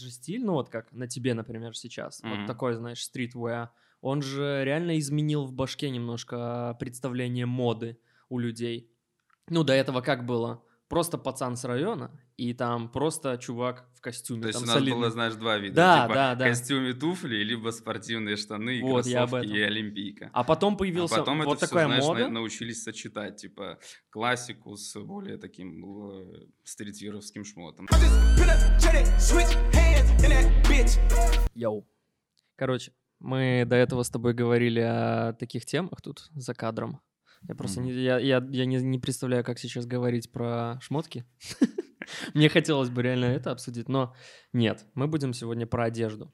же стиль, ну вот как на тебе, например, сейчас, Мгм. вот такой, знаешь, стритвеа, он же реально изменил в башке немножко представление моды у людей. Ну, до этого как было? Просто пацан с района, и там просто чувак в костюме. То есть там у нас солидный. было, знаешь, два вида. Да, типа да, да. костюме туфли, либо спортивные штаны, и Вот, кроссовки, и олимпийка. А потом появился а потом вот это такая все, знаешь, мода. на- научились сочетать, типа, классику с более таким э, стритвировским шмотом. Йоу. Короче, мы до этого с тобой говорили о таких темах тут за кадром. Я просто Мгм. не, я, я, я не, не представляю, как сейчас говорить про шмотки. Мне хотелось бы реально это обсудить, но нет, мы будем сегодня про одежду.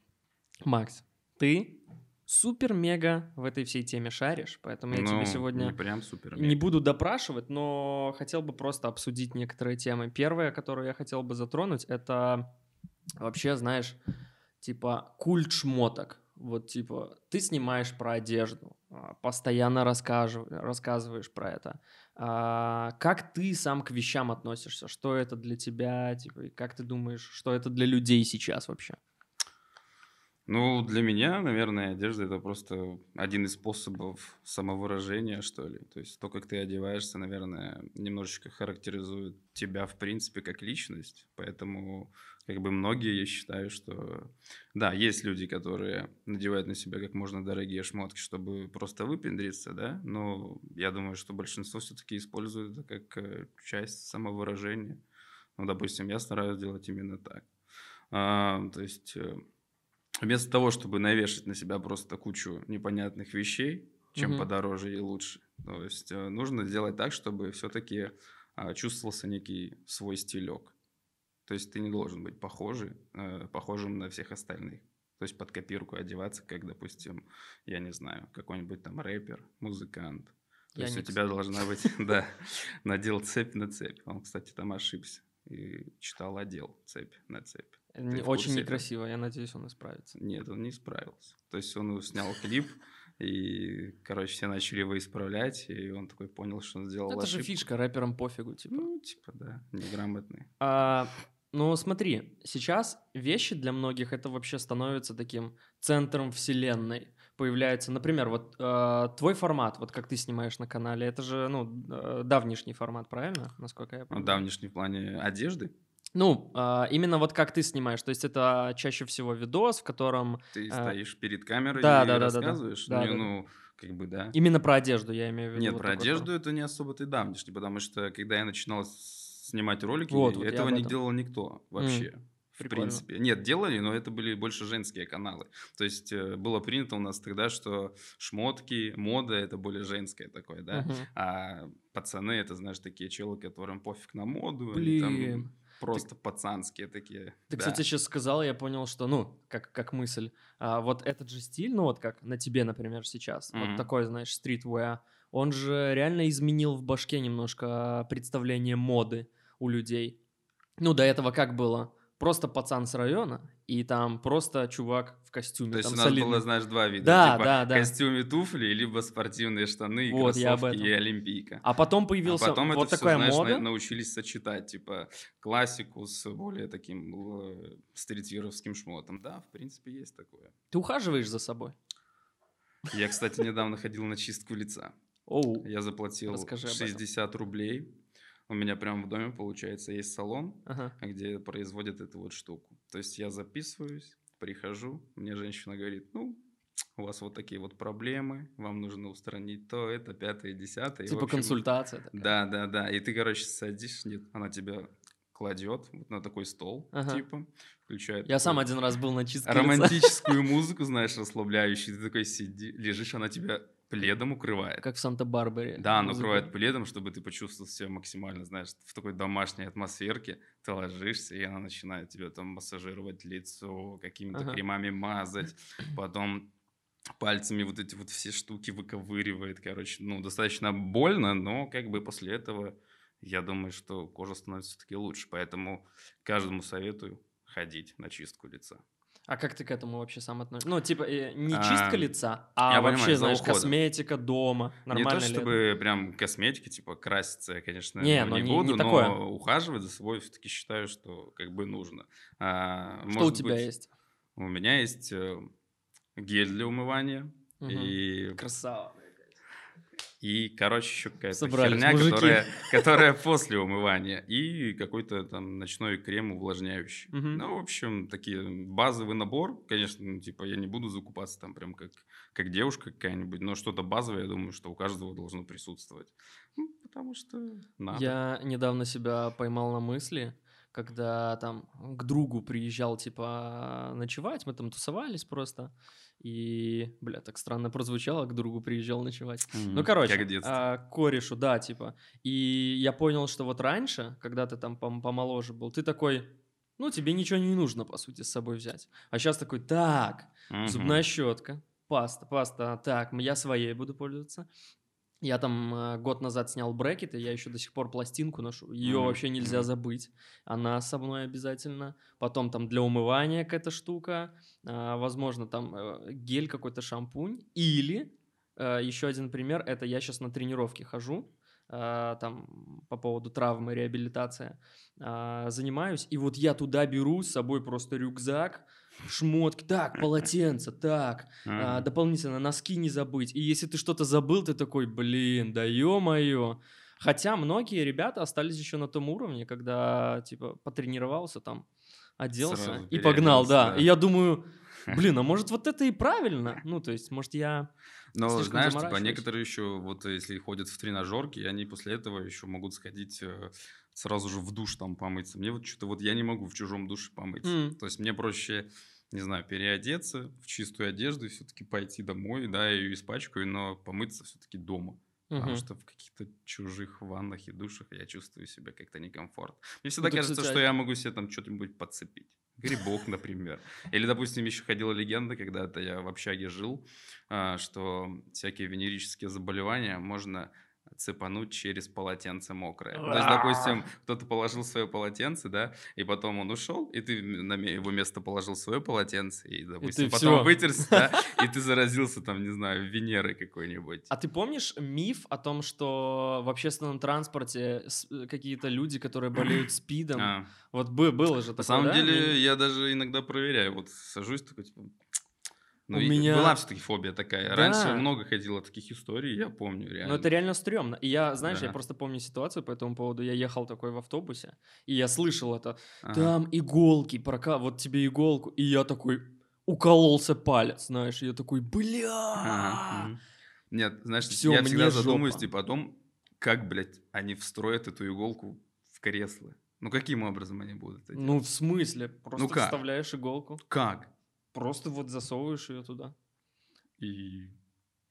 Макс, ты супер-мега в этой всей теме шаришь, поэтому я Ну, тебе сегодня Не прям супер. не буду допрашивать, но хотел бы просто обсудить некоторые темы. Первая, которую я хотел бы затронуть, это вообще, знаешь, типа культ шмоток. Вот типа ты снимаешь про одежду, а, постоянно рассказываешь про это. А, Как ты сам к вещам относишься? Что это для тебя? Типа, и как ты думаешь, что это для людей сейчас вообще? Ну, для меня, наверное, одежда это просто один из способов самовыражения, что ли. То есть то, как ты одеваешься, наверное, немножечко характеризует тебя, в принципе, как личность. Поэтому, как бы, многие, я считаю, что... Да, есть люди, которые надевают на себя как можно дорогие шмотки, чтобы просто выпендриться, да, но я думаю, что большинство все-таки использует это как э, часть самовыражения. Ну, допустим, я стараюсь делать именно так. А, то есть... э, Вместо того, чтобы навешать на себя просто кучу непонятных вещей, чем Мгм. подороже и лучше, то есть э, нужно сделать так, чтобы все-таки чувствовался некий свой стилек. То есть ты не должен быть похожий, э, похожим на всех остальных. То есть под копирку одеваться, как, допустим, я не знаю, какой-нибудь там рэпер, музыкант. То есть у тебя должна быть, да, надел цепь на цепь. Он, кстати, там ошибся и читал одел цепь на цепь. Не- в Очень некрасиво, я надеюсь, он исправится. Нет, он не справился. То есть он снял клип, и, короче, все начали его исправлять, и он такой понял, что он сделал Это же ошибку. фишка, рэперам пофигу, типа. Ну, типа, да, неграмотный. А, ну, смотри, сейчас вещи для многих это вообще становится таким центром вселенной. Появляется, например, вот э, твой формат, вот как ты снимаешь на канале, это же, ну, э, давнишний формат, правильно, насколько я Ну, понимаю? давнишний в плане одежды. Ну, а, именно вот как ты снимаешь, то есть это чаще всего видос, в котором Ты А, стоишь перед камерой да, и да, да, да, да. рассказываешь. Да, да, да. ну, как бы, да. именно про одежду я имею в виду. Нет, вот про одежду формат. это не особо ты давнишний, потому что, когда я начинал с- снимать ролики, Вот, вот этого не делал никто вообще. В прикольно. принципе. Нет, делали, но это были больше женские каналы. То есть э, было принято у нас тогда, что шмотки, мода это более женское такое, да. Мгм. А пацаны это, знаешь, такие челы, которым пофиг на моду. они Блин. там просто пацанские такие. Ты, да. кстати, сейчас сказал, я понял, что, ну, как, как мысль, а, вот этот же стиль, ну, вот как на тебе, например, сейчас, вот Мгм. такой, знаешь, стритвеа, он же реально изменил в башке немножко представление моды у людей. Ну, до этого как было? Просто пацан с района, и там просто чувак в костюме. То есть у нас солидный. было, знаешь, два вида. Да, типа да, да. костюме туфли, либо спортивные штаны, и Вот, кроссовки, и олимпийка. А потом появился а потом вот это такая все, знаешь, мода. научились сочетать, типа, классику с более таким э, стритвировским шмотом. Да, в принципе, есть такое. Ты ухаживаешь за собой? Я, кстати, недавно ходил на чистку лица. Оу. Я заплатил Расскажи об этом. 60 рублей. У меня прямо в доме, получается, есть салон, Ага. где производят эту вот штуку. То есть я записываюсь, прихожу, мне женщина говорит, ну, у вас вот такие вот проблемы, вам нужно устранить то, это, пятое, десятое. И, Типа общем, консультация такая. Да, да, да. И ты, короче, садишь, нет, она тебя кладет вот на такой стол, Ага. типа, включает. Я сам один раз был на чистке лица. романтическую музыку, знаешь, расслабляющую. Ты такой сиди, лежишь, она тебя пледом укрывает. Как в Санта-Барбаре. Да, она укрывает пледом, чтобы ты почувствовал себя максимально, знаешь, в такой домашней атмосферке. Ты ложишься, и она начинает тебе там массажировать лицо, какими-то Ага. кремами мазать, потом пальцами вот эти вот все штуки выковыривает, короче, ну, достаточно больно, но как бы после этого я думаю, что кожа становится все-таки лучше, поэтому каждому советую ходить на чистку лица. А как ты к этому вообще сам относишься? Ну, типа, э, не А, чистка лица, а вообще, понимаю, знаешь, уходом. косметика дома. Не Нормально то ли это? чтобы прям косметики, типа краситься, я, конечно, Не, ну, ну, не не- не буду, такое. но ухаживать за собой все-таки считаю, что как бы нужно. А, Что у тебя быть, есть? У меня есть э, гель для умывания Мгм. и Красава. И, короче, еще какая-то Собрались херня, мужики. которая, которая после умывания. И какой-то там ночной крем увлажняющий. Мгм. Ну, в общем, такие базовый набор. Конечно, ну, типа, я не буду закупаться там прям как, как девушка какая-нибудь, но что-то базовое, я думаю, что у каждого должно присутствовать. Ну, потому что надо. Я недавно себя поймал на мысли, когда там к другу приезжал, типа, ночевать, мы там тусовались просто, и, бля, так странно прозвучало, к другу приезжал ночевать. Мгм. Ну, короче, а, корешу, да, типа. И я понял, что вот раньше, когда ты там пом- помоложе был, ты такой, ну, тебе ничего не нужно, по сути, с собой взять. А сейчас такой, так, Мгм. зубная щетка, паста, паста, так, я своей буду пользоваться. Я там э, год назад снял брекеты, я еще до сих пор пластинку ношу. Ее Мгм, вообще нельзя забыть. Она со мной обязательно. Потом там для умывания какая-то штука. а, возможно, там э, гель какой-то, шампунь. Или э, еще один пример, это я сейчас на тренировке хожу. а, там по поводу травмы, реабилитация а, занимаюсь, и вот я туда беру с собой просто рюкзак, шмотки, так, полотенце, так, а, дополнительно носки не забыть. И если ты что-то забыл, ты такой, блин, да ё-моё. Хотя многие ребята остались еще на том уровне, когда, типа, потренировался там, оделся Сразу и погнал, да. да. И я думаю, блин, а может вот это и правильно? Ну, то есть, может я... Но знаешь, типа, некоторые еще, вот если ходят в тренажерки, они после этого еще могут сходить э, сразу же в душ там помыться. Мне вот что-то вот я не могу в чужом душе помыться. М. То есть мне проще, не знаю, переодеться в чистую одежду и все-таки пойти домой, да, ее испачкаю, но помыться все-таки дома. Потому Мгм. что в каких-то чужих ваннах и душах я чувствую себя как-то некомфортно. Мне всегда Ну, кажется, что я могу себе там что-нибудь подцепить. Грибок, например. Или, допустим, еще ходила легенда, когда-то я в общаге жил, а, что всякие венерические заболевания можно цепануть через полотенце мокрое. То есть, допустим, кто-то положил свое полотенце, да, и потом он ушел, и ты на его место положил свое полотенце, и, допустим, потом всё. вытерся, да, и ты заразился там, не знаю, Венерой какой-нибудь. А ты помнишь миф о том, что в общественном транспорте э, какие-то люди, которые болеют спидом, А. вот бы, было же такое, На самом да? деле, я даже иногда проверяю. Вот сажусь такой, типа... Ну, У меня- была все-таки фобия такая. Да. Раньше много ходило таких историй, я помню, реально. Ну, это реально стрёмно. И я, знаешь, я Да. просто помню ситуацию по этому поводу. Я ехал такой в автобусе, и я слышал это. Ага. Там иголки, прока... вот тебе иголку. И я такой, укололся палец, знаешь. И я такой, бля. Ага. Нет, знаешь, Всё, я всегда задумываюсь, жопа. типа, о том, как, блядь, они встроят эту иголку в кресло. Ну, каким образом они будут это Ну, делать? в смысле? Просто как? вставляешь иголку. Как? Просто вот засовываешь ее туда. И...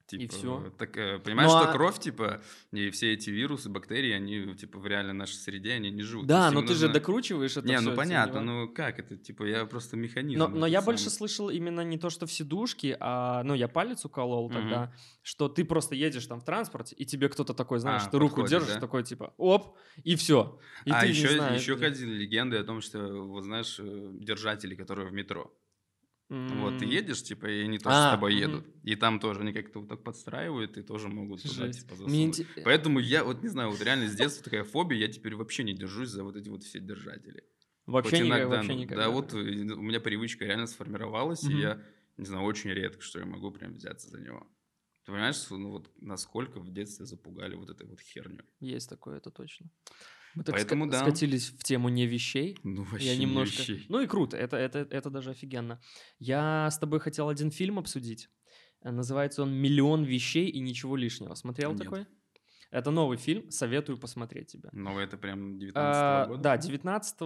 Типа, всё. Так, э, понимаешь, Ну, что а- кровь, типа, и все эти вирусы, бактерии, они, типа, в реальной нашей среде, они не живут. Да, но ты же докручиваешь это Не, всё, ну понятно, ну как это, типа, я просто механизм. Но, но я этот больше самый. слышал именно не то, что в сидушке, а, ну, я палец уколол тогда, что ты просто едешь там в транспорте, и тебе кто-то такой, знаешь, А, ты руку подходит, держишь, да? такой, типа, оп, и все. И а ты еще, не знаешь, еще ходили легенды о том, что, вот знаешь, э, держатели, которые в метро. Вот ты едешь, типа, и они тоже А, с тобой мгм. едут. И там тоже они как-то вот так подстраивают, и тоже могут туда, жесть. типа, Мне засунуть. инте- Поэтому я вот не знаю, вот реально с детства такая фобия, я теперь вообще не держусь за вот эти вот все держатели. Вообще, Хоть никак- иногда, вообще ну, никогда. Да, вот э, у меня привычка реально сформировалась, Мгм. и я, не знаю, очень редко, что я могу прям взяться за него. Ты понимаешь, ну вот насколько в детстве запугали вот этой вот херню? Есть такое, это точно. Мы так Поэтому ска- да. скатились в тему не вещей. Ну, вообще Я не немножко... вещей. Ну и круто, это, это, это даже офигенно. Я с тобой хотел один фильм обсудить. Э, Называется он «Миллион вещей и ничего лишнего». Смотрел Нет. такой? Это новый фильм, советую посмотреть тебе. Но это прям 19 А, года? Да, 19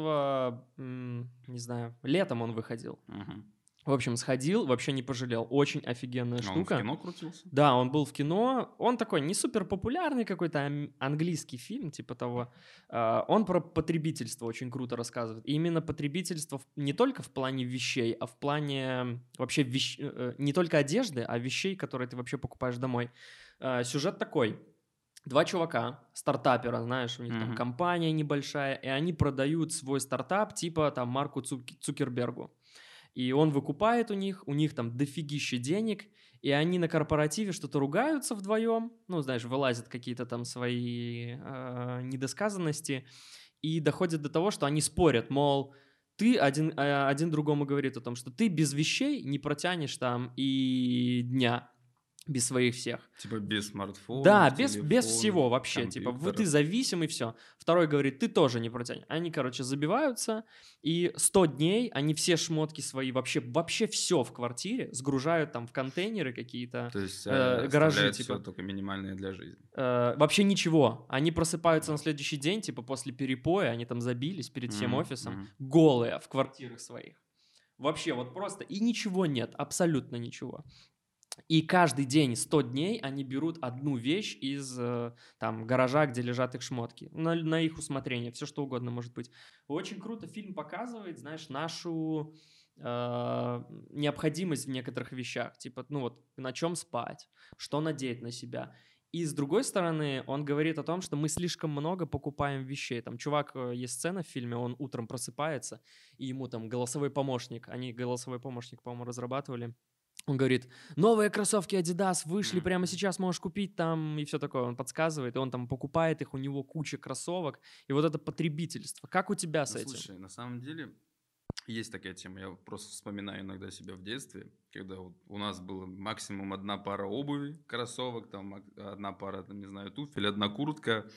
не знаю, летом он выходил. Мгм. В общем, сходил, вообще не пожалел. Очень офигенная А он в штука. кино крутился? Да, он был в кино. Он такой не супер популярный какой-то английский фильм, типа того. А, Он про потребительство очень круто рассказывает. И именно потребительство не только в плане вещей, а в плане вообще вещ- э, э, не только одежды, а вещей, которые ты вообще покупаешь домой. А, Сюжет такой. Два чувака, стартапера, знаешь, у них там Мгм. компания небольшая, и они продают свой стартап типа там Марку Цук- Цукербергу. И он выкупает у них, у них там дофигища денег, и они на корпоративе что-то ругаются вдвоем, ну, знаешь, вылазят какие-то там свои э, недосказанности, и доходят до того, что они спорят, мол, ты один, э, один другому говорит о том, что ты без вещей не протянешь там и дня без своих всех. Типа без смартфона. Да, без, без всего вообще. Типа вот ты зависим и все. Второй говорит, ты тоже не протянешь. Они, короче, забиваются, и 100 дней они все шмотки свои, вообще, вообще все в квартире сгружают там в контейнеры какие-то, То есть э, гаражи. типа. только минимальные для жизни. Э, вообще ничего. Они просыпаются на следующий день, типа после перепоя, они там забились перед всем mm-hmm. офисом, mm-hmm. голые в квартирах своих. Вообще, вот просто, и ничего нет, абсолютно ничего. И каждый день, 100 дней, они берут одну вещь из э, там гаража, где лежат их шмотки. На, на их усмотрение, все что угодно может быть. Очень круто фильм показывает, знаешь, нашу э, необходимость в некоторых вещах. Типа, ну вот, на чем спать, что надеть на себя. И с другой стороны, он говорит о том, что мы слишком много покупаем вещей. Там чувак, э, есть сцена в фильме, он утром просыпается, и ему там голосовой помощник, они голосовой помощник, по-моему, разрабатывали, он говорит, новые кроссовки Adidas вышли прямо сейчас, можешь купить там, и все такое. Он подсказывает, и он там покупает их, у него куча кроссовок. И вот это потребительство. Как у тебя с ну, этим? Слушай, на самом деле есть такая тема. Я просто вспоминаю иногда себя в детстве, когда вот у нас было максимум одна пара обуви, кроссовок, там одна пара, там, не знаю, туфель, одна куртка,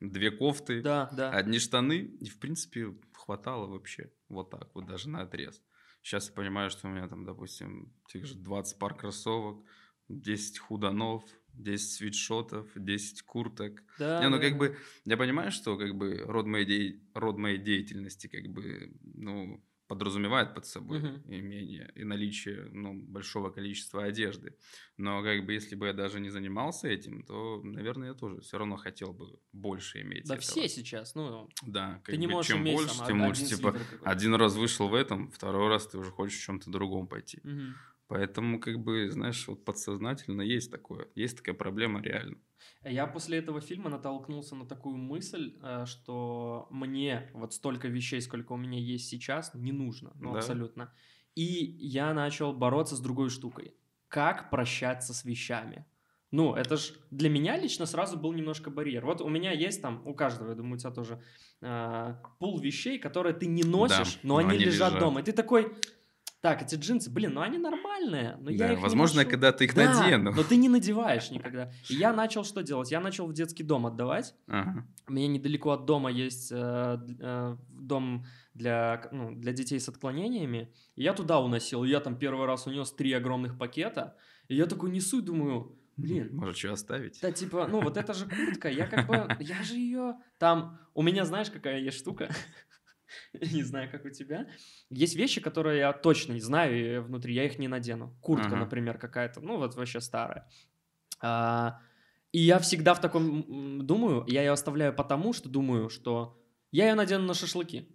две кофты, да, да. одни штаны. И, в принципе, хватало вообще вот так вот даже на отрез. Сейчас я понимаю, что у меня там, допустим, тех же 20 пар кроссовок, 10 худанов, 10 свитшотов, 10 курток. Да, Не, ну, да. как бы, я понимаю, что, как бы, род моей, де... род моей деятельности, как бы, ну, подразумевает под собой угу. имение и наличие ну, большого количества одежды. Но как бы если бы я даже не занимался этим, то, наверное, я тоже все равно хотел бы больше иметь. Да этого. все сейчас, ну. Да, как ты бы, не можешь чем иметь, больше, тем лучше. Типа один раз вышел в этом, второй раз ты уже хочешь в чем-то другом пойти. Угу. Поэтому, как бы, знаешь, вот подсознательно есть такое, есть такая проблема реально. Я после этого фильма натолкнулся на такую мысль, э, что мне вот столько вещей, сколько у меня есть сейчас, не нужно, ну да. абсолютно. И я начал бороться с другой штукой. Как прощаться с вещами? Ну, это ж для меня лично сразу был немножко барьер. Вот у меня есть там, у каждого, я думаю, у тебя тоже, э, пул вещей, которые ты не носишь, да, но, но они, они лежат, лежат дома. И ты такой, так, эти джинсы, блин, ну они нормальные, но да, я их возможно, не когда ты их да, надену. но ты не надеваешь никогда. И я начал что делать? Я начал в детский дом отдавать. Ага. У меня недалеко от дома есть э, э, дом для, ну, для детей с отклонениями. И я туда уносил. Я там первый раз унес три огромных пакета. И я такой несу и думаю, Блин. Может, что оставить? Да, типа, ну вот это же куртка, я как бы, я же ее... Там, у меня знаешь, какая есть штука? не знаю, как у тебя. Есть вещи, которые я точно не знаю внутри, я их не надену. Куртка, ага. например, какая-то, ну вот вообще старая. А, и я всегда в таком думаю, я ее оставляю потому, что думаю, что я ее надену на шашлыки.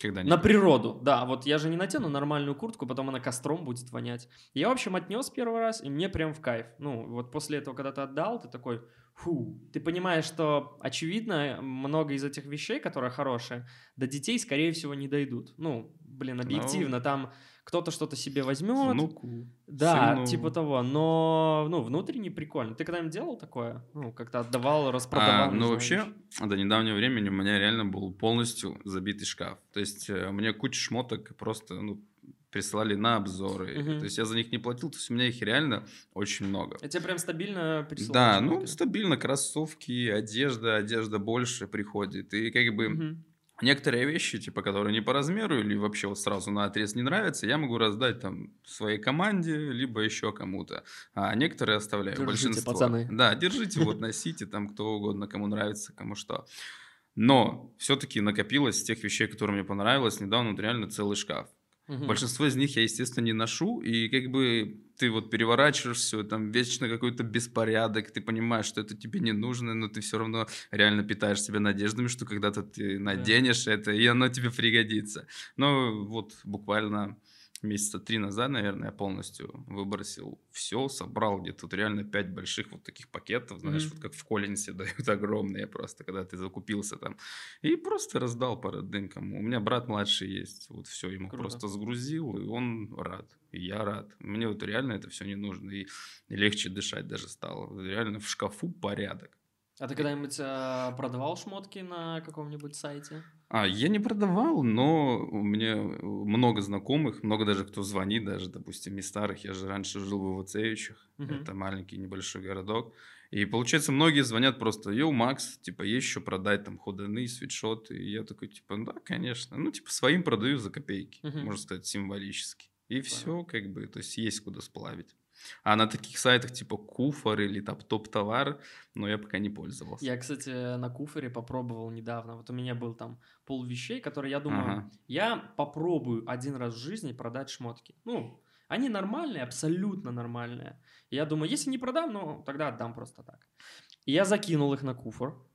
Когда на природу, да. Вот я же не натяну нормальную куртку, потом она костром будет вонять. Я, в общем, отнес первый раз, и мне прям в кайф. Ну, вот после этого, когда ты отдал, ты такой, фу, ты понимаешь, что, очевидно, много из этих вещей, которые хорошие, до детей, скорее всего, не дойдут. Ну, блин, объективно, ну, там кто-то что-то себе возьмет. Внуку. Да, сыну. типа того. Но, ну, внутренне прикольно. Ты когда-нибудь делал такое? Ну, как-то отдавал, распродавал? А, ну, вообще, до недавнего времени у меня реально был полностью забитый шкаф. То есть, э, мне куча шмоток просто, ну, присылали на обзоры. Угу. То есть я за них не платил, то есть у меня их реально очень много. А тебе прям стабильно присылают? Да, ну стабильно кроссовки, одежда, одежда больше приходит. И как бы угу. Некоторые вещи, типа, которые не по размеру или вообще вот сразу на отрез не нравятся, я могу раздать там своей команде, либо еще кому-то. А некоторые оставляю, держите, большинство. пацаны. Да, держите, вот носите там кто угодно, кому нравится, кому что. Но все-таки накопилось тех вещей, которые мне понравилось. Недавно вот реально целый шкаф. Угу. Большинство из них я, естественно, не ношу, и как бы ты вот переворачиваешь все, там вечно какой-то беспорядок, ты понимаешь, что это тебе не нужно, но ты все равно реально питаешь себя надеждами, что когда-то ты наденешь да. это, и оно тебе пригодится. Но вот буквально месяца три назад, наверное, я полностью выбросил все, собрал где-то тут реально пять больших вот таких пакетов, знаешь, mm-hmm. вот как в Коллинсе дают огромные просто, когда ты закупился там. И просто раздал по родным У меня брат младший есть, вот все, ему Круто. просто сгрузил, и он рад. И я рад. Мне вот реально это все не нужно. И легче дышать даже стало. Реально в шкафу порядок. А ты когда-нибудь э, продавал шмотки на каком-нибудь сайте? А, я не продавал, но у меня много знакомых, много даже кто звонит, даже, допустим, из старых. Я же раньше жил в Ивацевичах, угу. это маленький небольшой городок. И получается, многие звонят просто, йоу, Макс, типа, есть еще продать там ходаны, свитшоты. И я такой, типа, да, конечно. Ну, типа, своим продаю за копейки, угу. можно сказать, символически. И Понятно. все, как бы, то есть есть куда сплавить. А на таких сайтах типа Куфор или там топ-товар, но я пока не пользовался. Я, кстати, на Куфоре попробовал недавно. Вот у меня был там пол вещей, которые я думаю, ага. я попробую один раз в жизни продать шмотки. Ну, они нормальные, абсолютно нормальные. И я думаю, если не продам, ну, тогда отдам просто так. И я закинул их на Куфор.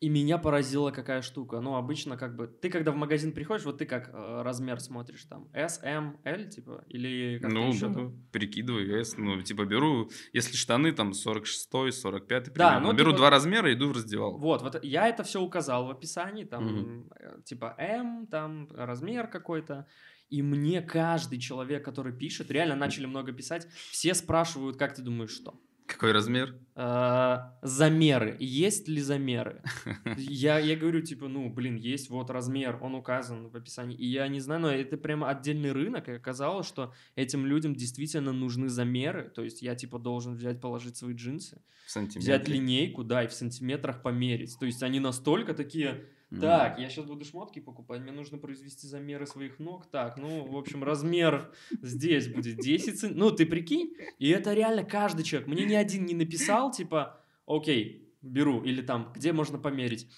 И меня поразила какая штука. Ну, обычно как бы... Ты когда в магазин приходишь, вот ты как э, размер смотришь там? S, M, L, типа? Или как Ну, еще, да, перекидываю S. Ну, типа беру... Если штаны там 46 45 да, ну, беру типа... два размера и иду в раздевал. Вот, вот я это все указал в описании. Там угу. типа M, там размер какой-то. И мне каждый человек, который пишет, реально начали много писать, все спрашивают, как ты думаешь, что? Какой размер? А, замеры. Есть ли замеры? Я, я говорю, типа, ну, блин, есть вот размер, он указан в описании. И я не знаю, но это прямо отдельный рынок. И оказалось, что этим людям действительно нужны замеры. То есть я, типа, должен взять, положить свои джинсы, взять линейку, да, и в сантиметрах померить. То есть они настолько такие так, я сейчас буду шмотки покупать, мне нужно произвести замеры своих ног. Так, ну, в общем, размер здесь будет 10 цен. Ну, ты прикинь, и это реально каждый человек. Мне ни один не написал, типа, окей, беру, или там, где можно померить.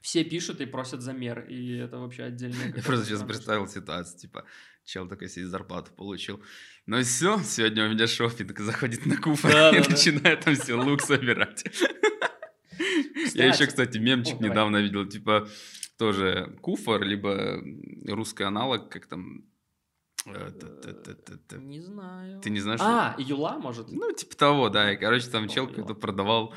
Все пишут и просят замер, и это вообще отдельно. Я просто сейчас представил ситуацию, типа, чел такой сидит, зарплату получил. Ну и все, сегодня у меня шопинг, заходит на куфа и начинает там все лук собирать. Я еще, кстати, мемчик недавно видел, типа тоже куфор, либо русский аналог, как там э, не знаю. Ты не знаешь? А, Юла, может? Ну, типа того, да. И, короче, там чел какой-то продавал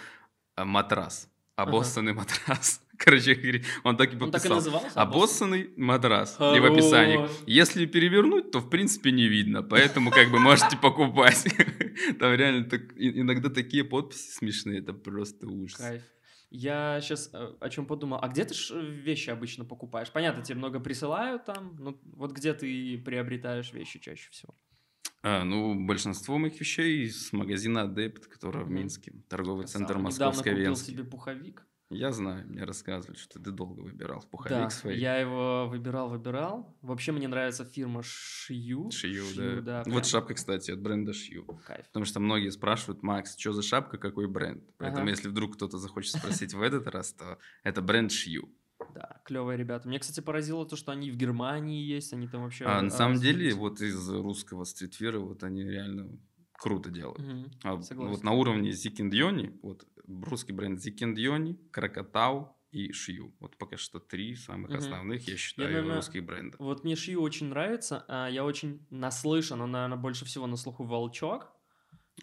э, матрас. Обоссанный матрас. Короче, он так и подписал. Он так и назывался? Обоссанный матрас. И в описании. Если перевернуть, то в принципе не видно. Поэтому как бы можете покупать. Там реально иногда такие подписи смешные. Это просто ужас. Кайф. Я сейчас э, о чем подумал. А где ты ж вещи обычно покупаешь? Понятно, тебе много присылают там. Ну, вот где ты приобретаешь вещи чаще всего? А, ну, большинство моих вещей из магазина Адепт, который mm-hmm. в Минске. Торговый Красава. центр Московской Недавно купил себе пуховик. Я знаю, мне рассказывали, что ты долго выбирал пуховик да, свой. я его выбирал, выбирал. Вообще мне нравится фирма Шью. Шью, Шью да. да вот шапка, кстати, от бренда Шью. Кайф. Потому что многие спрашивают, Макс, что за шапка, какой бренд? Поэтому ага. если вдруг кто-то захочет спросить в этот раз, то это бренд Шью. Да, клевые ребята. Мне, кстати, поразило то, что они в Германии есть, они там вообще... А на самом деле, вот из русского стритвира, вот они реально круто делают. Угу, а вот на уровне Зикиндьони, вот русский бренд Зикиндьони, Кракатау и Шью. Вот пока что три самых угу. основных, я считаю, я, наверное, русских брендов. Вот мне Shu очень нравится. А я очень наслышан, он, наверное, больше всего на слуху Волчок.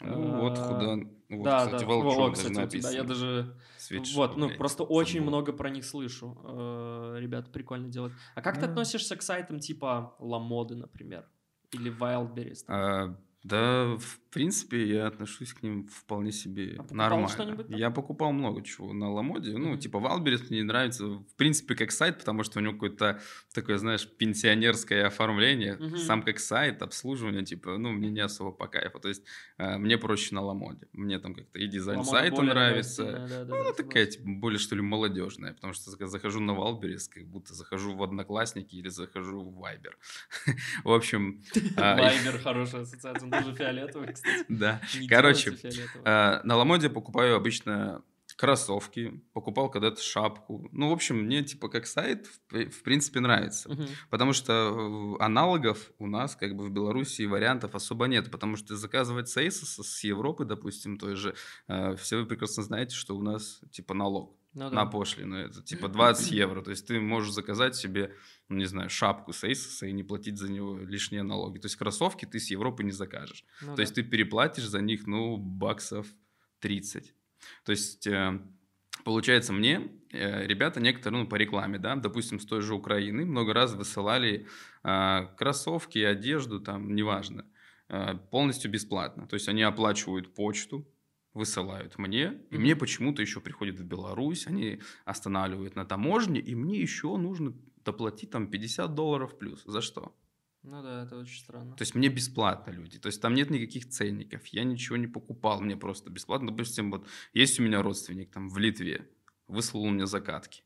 Ну, вот а, куда... Вот, да, кстати, да. Волчок О, кстати, даже написано. Да, я даже... Свитшот, вот, ну, просто футбол. очень много про них слышу. Э, ребята прикольно делают. А как ты относишься к сайтам типа Ламоды, например? Или Wildberries? А, да, в принципе, я отношусь к ним вполне себе а нормально. Я покупал много чего на Ламоде. Ну, типа, Wildberries мне не нравится, в принципе, как сайт, потому что у него какое-то такое, знаешь, пенсионерское оформление. Mm-hmm. Сам как сайт, обслуживание, типа, ну, мне не особо по кайфу. То есть, э, мне проще на Ламоде. Мне там как-то и дизайн Ламода сайта нравится. Да, да, да, ну, да, такая, типа, более, что ли, молодежная. Потому что захожу на Wildberries, как будто захожу в Одноклассники или захожу в Viber. В общем... А, Viber хорошая ассоциация тоже фиолетовый, кстати. Да. Короче, э, на Ламоде покупаю обычно кроссовки, покупал когда-то шапку. Ну, в общем, мне типа как сайт в, принципе нравится, потому что аналогов у нас как бы в Беларуси вариантов особо нет, потому что заказывать с Asos, с Европы, допустим, той же, э, все вы прекрасно знаете, что у нас типа налог. Ну на да. пошлину. Это типа 20 евро. То есть ты можешь заказать себе, ну, не знаю, шапку с Asos и не платить за него лишние налоги. То есть кроссовки ты с Европы не закажешь. Ну То да. есть ты переплатишь за них, ну, баксов 30. То есть, э, получается, мне э, ребята некоторые, ну, по рекламе, да, допустим, с той же Украины, много раз высылали э, кроссовки, одежду, там, неважно, э, полностью бесплатно. То есть они оплачивают почту, высылают мне, и мне почему-то еще приходят в Беларусь, они останавливают на таможне, и мне еще нужно доплатить там 50 долларов плюс. За что? Ну да, это очень странно. То есть мне бесплатно люди. То есть там нет никаких ценников. Я ничего не покупал. Мне просто бесплатно. Допустим, вот есть у меня родственник там в Литве. Выслал мне закатки.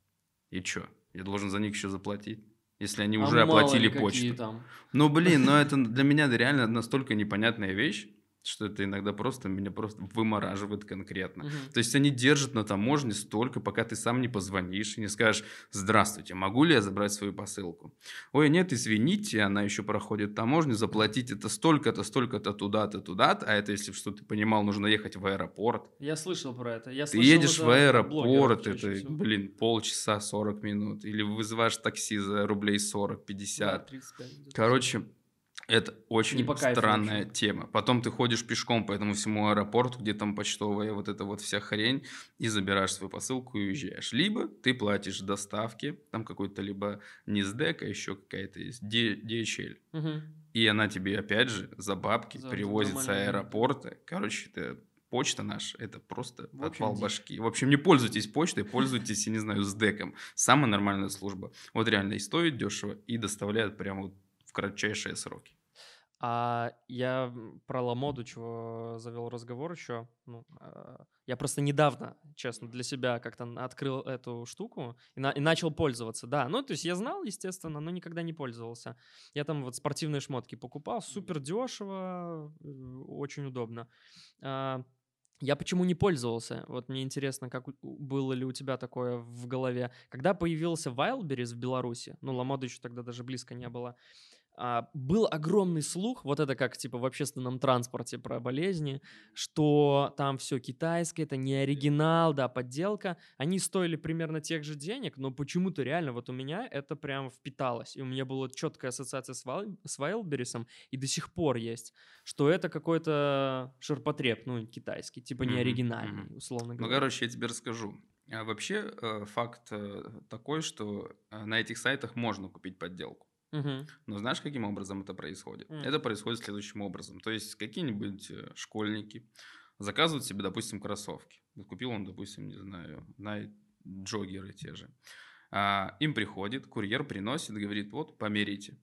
И что? Я должен за них еще заплатить? Если они А уже оплатили почту. там. Ну, блин, но это для меня реально настолько непонятная вещь, что это иногда просто меня просто вымораживает конкретно. Мгм. То есть они держат на таможне столько, пока ты сам не позвонишь и не скажешь «Здравствуйте, могу ли я забрать свою посылку?» «Ой, нет, извините, она еще проходит таможню, заплатить это столько-то, столько-то, туда-то, туда-то». А это, если что ты понимал, нужно ехать в аэропорт. Я слышал про это. Я Ты едешь в аэропорт, это, всего. блин, полчаса, 40 минут. Или вызываешь такси за рублей 40, Да, 50. 35 где-то. Короче, это очень странная вообще. тема. Потом ты ходишь пешком по этому всему аэропорту, где там почтовая вот эта вот вся хрень, и забираешь свою посылку и уезжаешь. Либо ты платишь доставки, там какой-то либо не СДЭК, а еще какая-то есть, DHL. Мгм. И она тебе опять же за бабки За- перевозит с аэропорта. Короче, это почта наша, это просто В общем, отвал дичь. башки. В общем, не пользуйтесь почтой, пользуйтесь, я не знаю, СДЭКом. Самая нормальная служба. Вот реально и стоит дешево, и доставляют прямо вот в кратчайшие сроки. А я про Ламоду чего завел разговор еще. Ну, а, я просто недавно, честно, для себя как-то открыл эту штуку и, на- и начал пользоваться. Да, ну то есть я знал, естественно, но никогда не пользовался. Я там вот спортивные шмотки покупал, супер дешево, э, очень удобно. А, Я почему не пользовался? Вот мне интересно, как было ли у тебя такое в голове. Когда появился Wildberries в Беларуси, ну, Ламода еще тогда даже близко не было, а, был огромный слух, вот это как типа в общественном транспорте про болезни, что там все китайское, это не оригинал, да, подделка. Они стоили примерно тех же денег, но почему-то реально вот у меня это прям впиталось. И у меня была четкая ассоциация с, Вал- с Wildberries, и до сих пор есть, что это какой-то ширпотреб, ну, китайский, типа не оригинальный, мгм. условно Ну, говоря. короче, я тебе расскажу. А вообще, э, факт э, такой, что э, на этих сайтах можно купить подделку. Мгм. Но знаешь, каким образом это происходит? М. Это происходит следующим образом. То есть какие-нибудь э, школьники заказывают себе, допустим, кроссовки. Купил он, допустим, не знаю, на джогеры те же. А, им приходит, курьер приносит, говорит, вот, померите.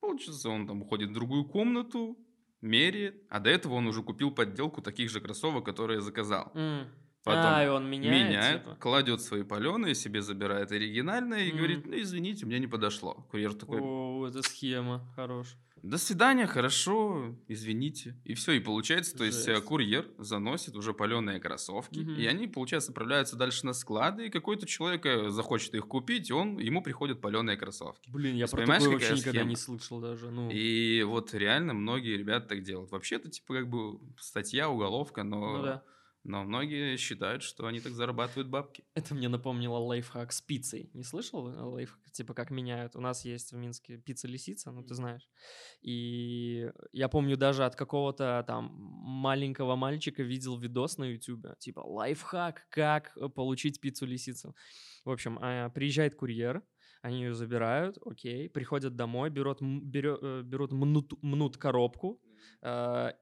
Получится, он там уходит в другую комнату, меряет, а до этого он уже купил подделку таких же кроссовок, которые заказал. М. Потом а, и он меняет, Меняет, типа? кладет свои паленые, себе забирает оригинальное и Мгм. говорит, ну, извините, мне не подошло. Курьер такой, О, это схема, хорош. до свидания, хорошо, извините. И все, и получается, то есть э, Жесть. курьер заносит уже паленые кроссовки, Мгм. и они, получается, отправляются дальше на склады, и какой-то человек э, захочет их купить, и он, ему приходят паленые кроссовки. Блин, я есть про такое вообще никогда не схема? слышал даже. Ну, И вот реально многие ребята так делают. Вообще это типа как бы статья, уголовка, но, ну да. Но многие считают, что они так зарабатывают бабки. Это мне напомнило лайфхак с пиццей. Не слышал э, лайфхак? Типа как меняют? У нас есть в Минске пицца лисица, ну ты знаешь. И я помню даже от какого-то там маленького мальчика видел видос на ютубе. Типа лайфхак, как э, получить пиццу лисицу. В общем, а, приезжает курьер, они ее забирают, окей, приходят домой, берут, берё- э, берут мнут, мнут коробку,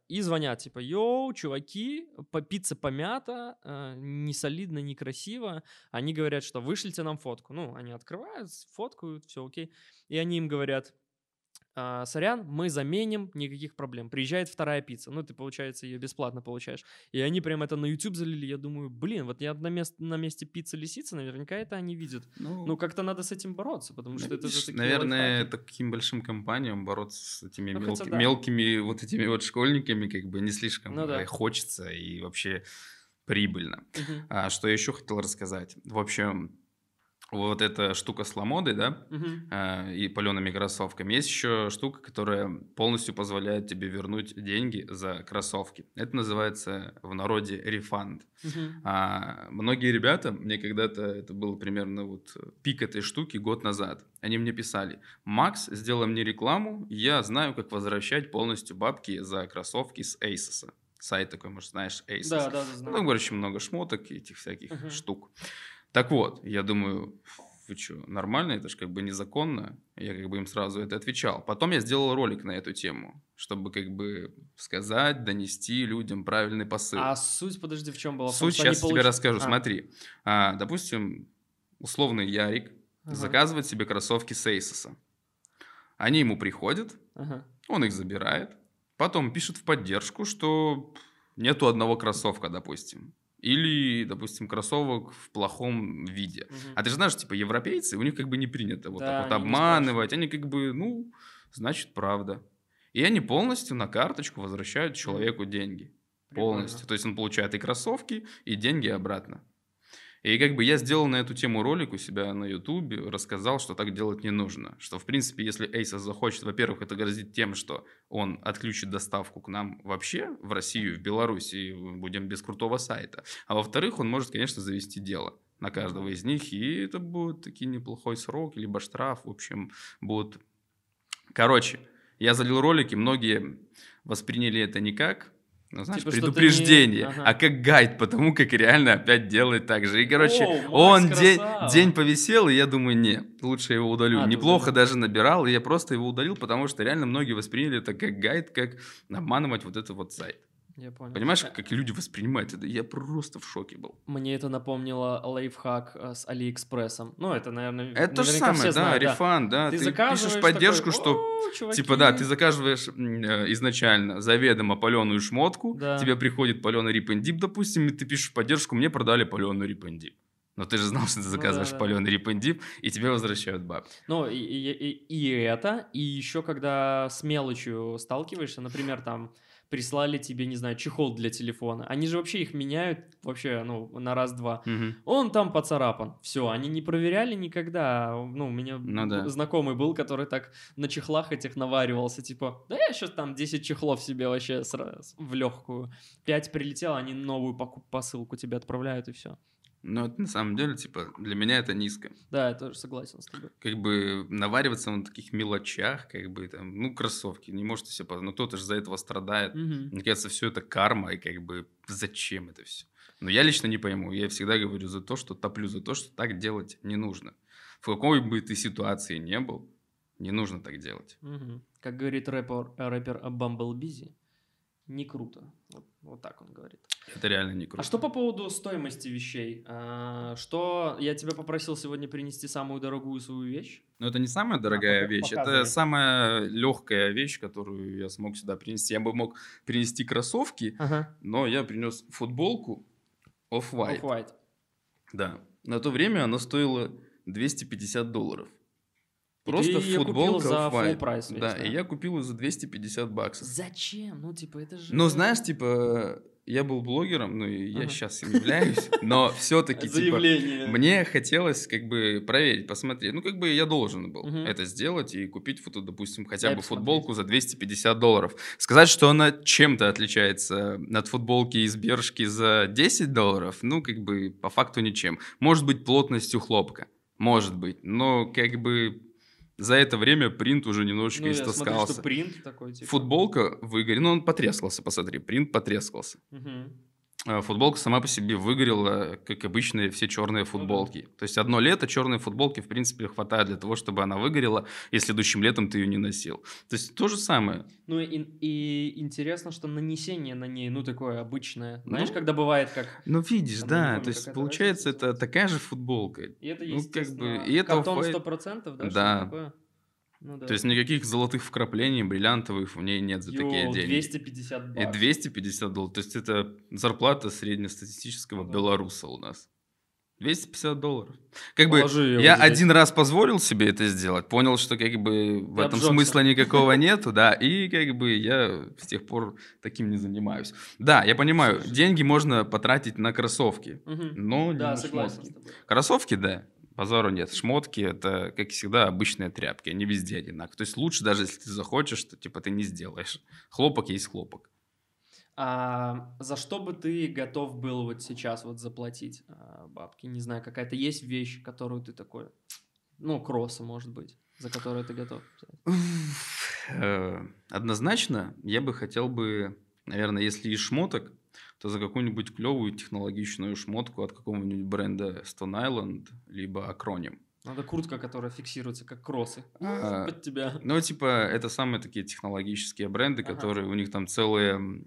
и звонят, типа, йоу, чуваки, пицца помята, э, не солидно, не. Они говорят, что вышлите нам фотку. Ну, они открывают, фоткают, все окей. И они им говорят, «А, сорян, мы заменим, никаких проблем. Приезжает вторая пицца, ну, ты, получается, ее бесплатно получаешь. И они прям это на YouTube залили, я думаю, блин, вот я на, мест, на месте пиццы лисицы, наверняка это они видят. Ну, как-то надо с этим бороться, потому что это же такие наверное, лайфхаки. таким большим компаниям бороться с этими Ну, хотя мелки- да. мелкими вот этими вот школьниками как бы не слишком Ну да. э, хочется и вообще прибыльно. Мгм. А, что я еще хотел рассказать? В общем, вот эта штука с ламодой, да, Мгм. э, и палеными кроссовками. Есть еще штука, которая полностью позволяет тебе вернуть деньги за кроссовки. Это называется в народе рефанд. Мгм. А многие ребята, мне когда-то, это было примерно вот пик этой штуки год назад, они мне писали, Макс, сделай мне рекламу, я знаю, как возвращать полностью бабки за кроссовки с Asos. Сайт такой, может, знаешь, Asos. Да, да, да, Ну, короче, много шмоток и этих всяких Мгм. штук. Так вот, я думаю, вы что, нормально? Это же как бы незаконно. Я как бы им сразу это отвечал. Потом я сделал ролик на эту тему, чтобы как бы сказать, донести людям правильный посыл. А суть, подожди, в чем была? Том, Суть они сейчас тебе получ- расскажу. А, Смотри, А, допустим, условный Ярик ага, заказывает себе кроссовки с Asos. Они ему приходят, ага. он их забирает, потом пишет в поддержку, что нету одного кроссовка, допустим. Или, допустим, кроссовок в плохом виде. Мгм. А ты же знаешь, типа, европейцы, у них как бы не принято вот Да, так вот они обманывать. Они как бы, ну, значит, правда. И они полностью на карточку возвращают человеку деньги. Полностью. Прикольно. То есть он получает и кроссовки, и деньги обратно. И как бы я сделал на эту тему ролик у себя на Ютубе, рассказал, что так делать не нужно. Что, в принципе, если Asos захочет, во-первых, это грозит тем, что он отключит доставку к нам вообще в Россию, в Беларусь, и будем без крутого сайта. А во-вторых, он может, конечно, завести дело на каждого из них, и это будет таки неплохой срок, либо штраф, в общем, будут... Короче, я залил ролики, многие восприняли это не как ну, знаешь, Типа, ты не- предупреждение, ага. а как гайд, потому как реально опять делает так же. И, короче, О, он день, красава. день повисел, и я думаю, не, лучше его удалю. А, Неплохо даже набирал, и я просто его удалил, потому что реально многие восприняли это как гайд, как обманывать вот этот вот сайт. Я понял. Понимаешь, А, как люди воспринимают это? Я просто в шоке был. Мне это напомнило лайфхак э, с Алиэкспрессом. Ну, это, наверное, Это то же самое, все да, знают, да. рефан, да. Ты Ты, пишешь поддержку, такой, что «О, чуваки». Типа, да, ты заказываешь э, изначально заведомо паленую шмотку, Да. тебе приходит паленый рипендип, допустим, и ты пишешь поддержку, мне продали паленый рипендип. Но ты же знал, что ты Ну заказываешь да, да. паленый рипендип, и тебе возвращают бабки. Ну, и, и- и- и это, и еще когда с мелочью сталкиваешься, например, там прислали тебе, не знаю, чехол для телефона. Они же вообще их меняют вообще, ну, на раз-два. Мгм. Он там поцарапан. Все, они не проверяли никогда. Ну, у меня Ну да. знакомый был, который так на чехлах этих наваривался. Типа, да я сейчас там 10 чехлов себе вообще сра- в легкую. 5 прилетело, они новую посылку тебе отправляют, и все. Но это на самом деле, типа, для меня это низко. Да, я тоже согласен с тобой. Как бы навариваться на таких мелочах, как бы там, ну, кроссовки, не можете себе позволить. Ну, кто-то же за этого страдает. Мгм. Мне кажется, все это карма, и как бы зачем это все? Но я лично не пойму. Я всегда говорю за то, что топлю за то, что так делать не нужно. В какой бы ты ситуации не был, не нужно так делать. Мгм. Как говорит рэпер, рэпер Бамблбизи, не круто. Вот, вот так он говорит. Это реально не круто. А что по поводу стоимости вещей? А, Что я тебя попросил сегодня принести самую дорогую свою вещь? Ну, это не самая дорогая пока- вещь, показывай. это самая легкая вещь, которую я смог сюда принести. Я бы мог принести кроссовки, Ага. но я принес футболку Off-White. Off-White. Да. На то время она стоила 250 долларов. И Просто купил футболка за Off-White. full прайс весь, да, да? и я купил ее за 250 баксов. Зачем? Ну, типа, это же... Ну, знаешь, типа, я был блогером, ну и я Ага. сейчас им являюсь, но все-таки, типа, мне хотелось как бы проверить, посмотреть. Ну, как бы я должен был это сделать и купить, фото, допустим, хотя бы посмотреть. футболку за 250 долларов. Сказать, что она чем-то отличается от футболки из Бершки за 10 долларов, ну, как бы по факту ничем. Может быть, плотностью хлопка. Может быть. Но как бы за это время принт уже немножечко Ну, я смотрю, истаскался. что принт такой, типа. Футболка выгорела, ну он потрескался, посмотри, принт потрескался. Мгм. А Футболка сама по себе выгорела, как обычные все черные футболки. То есть одно лето черные футболки, в принципе, хватает для того, чтобы она выгорела, и следующим летом ты ее не носил. То есть то же самое. Ну, и, и интересно, что нанесение на ней, ну, такое обычное. Знаешь, Ну, когда бывает как... Ну, видишь, Там, да, помню, то есть получается разница. это такая же футболка. И это, Ну, как бы, и это картон Off-White. 100%, да? Да. Ну, да. То есть никаких золотых вкраплений, бриллиантовых в ней нет за такие Йоу, деньги. 250 И баксов. 250 долларов. То есть это зарплата среднестатистического Да. белоруса у нас. 250 долларов. Как бы Положи её я здесь. один раз позволил себе это сделать, понял, что как бы в Ты этом обжегся. смысла никакого нету, да, и как бы я с тех пор таким не занимаюсь. Да, я понимаю, Слушай. деньги можно потратить на кроссовки, но не на согласен шмотки. Кроссовки, да, базару нет. Шмотки — это, как всегда, обычные тряпки, они везде одинаковые. То есть лучше, даже если ты захочешь, то типа ты не сделаешь. Хлопок есть хлопок. А за что бы ты готов был вот сейчас вот заплатить а, бабки? Не знаю, какая-то есть вещь, которую ты такой, ну, кроссы, может быть, за которую ты готов? Э, однозначно, я бы хотел бы, наверное, если из шмоток, то за какую-нибудь клевую технологичную шмотку от какого-нибудь бренда Stone Island, либо Acronym. Надо куртка, которая фиксируется как кроссы а, под тебя. Ну, типа, это самые такие технологические бренды, ага. которые у них там целые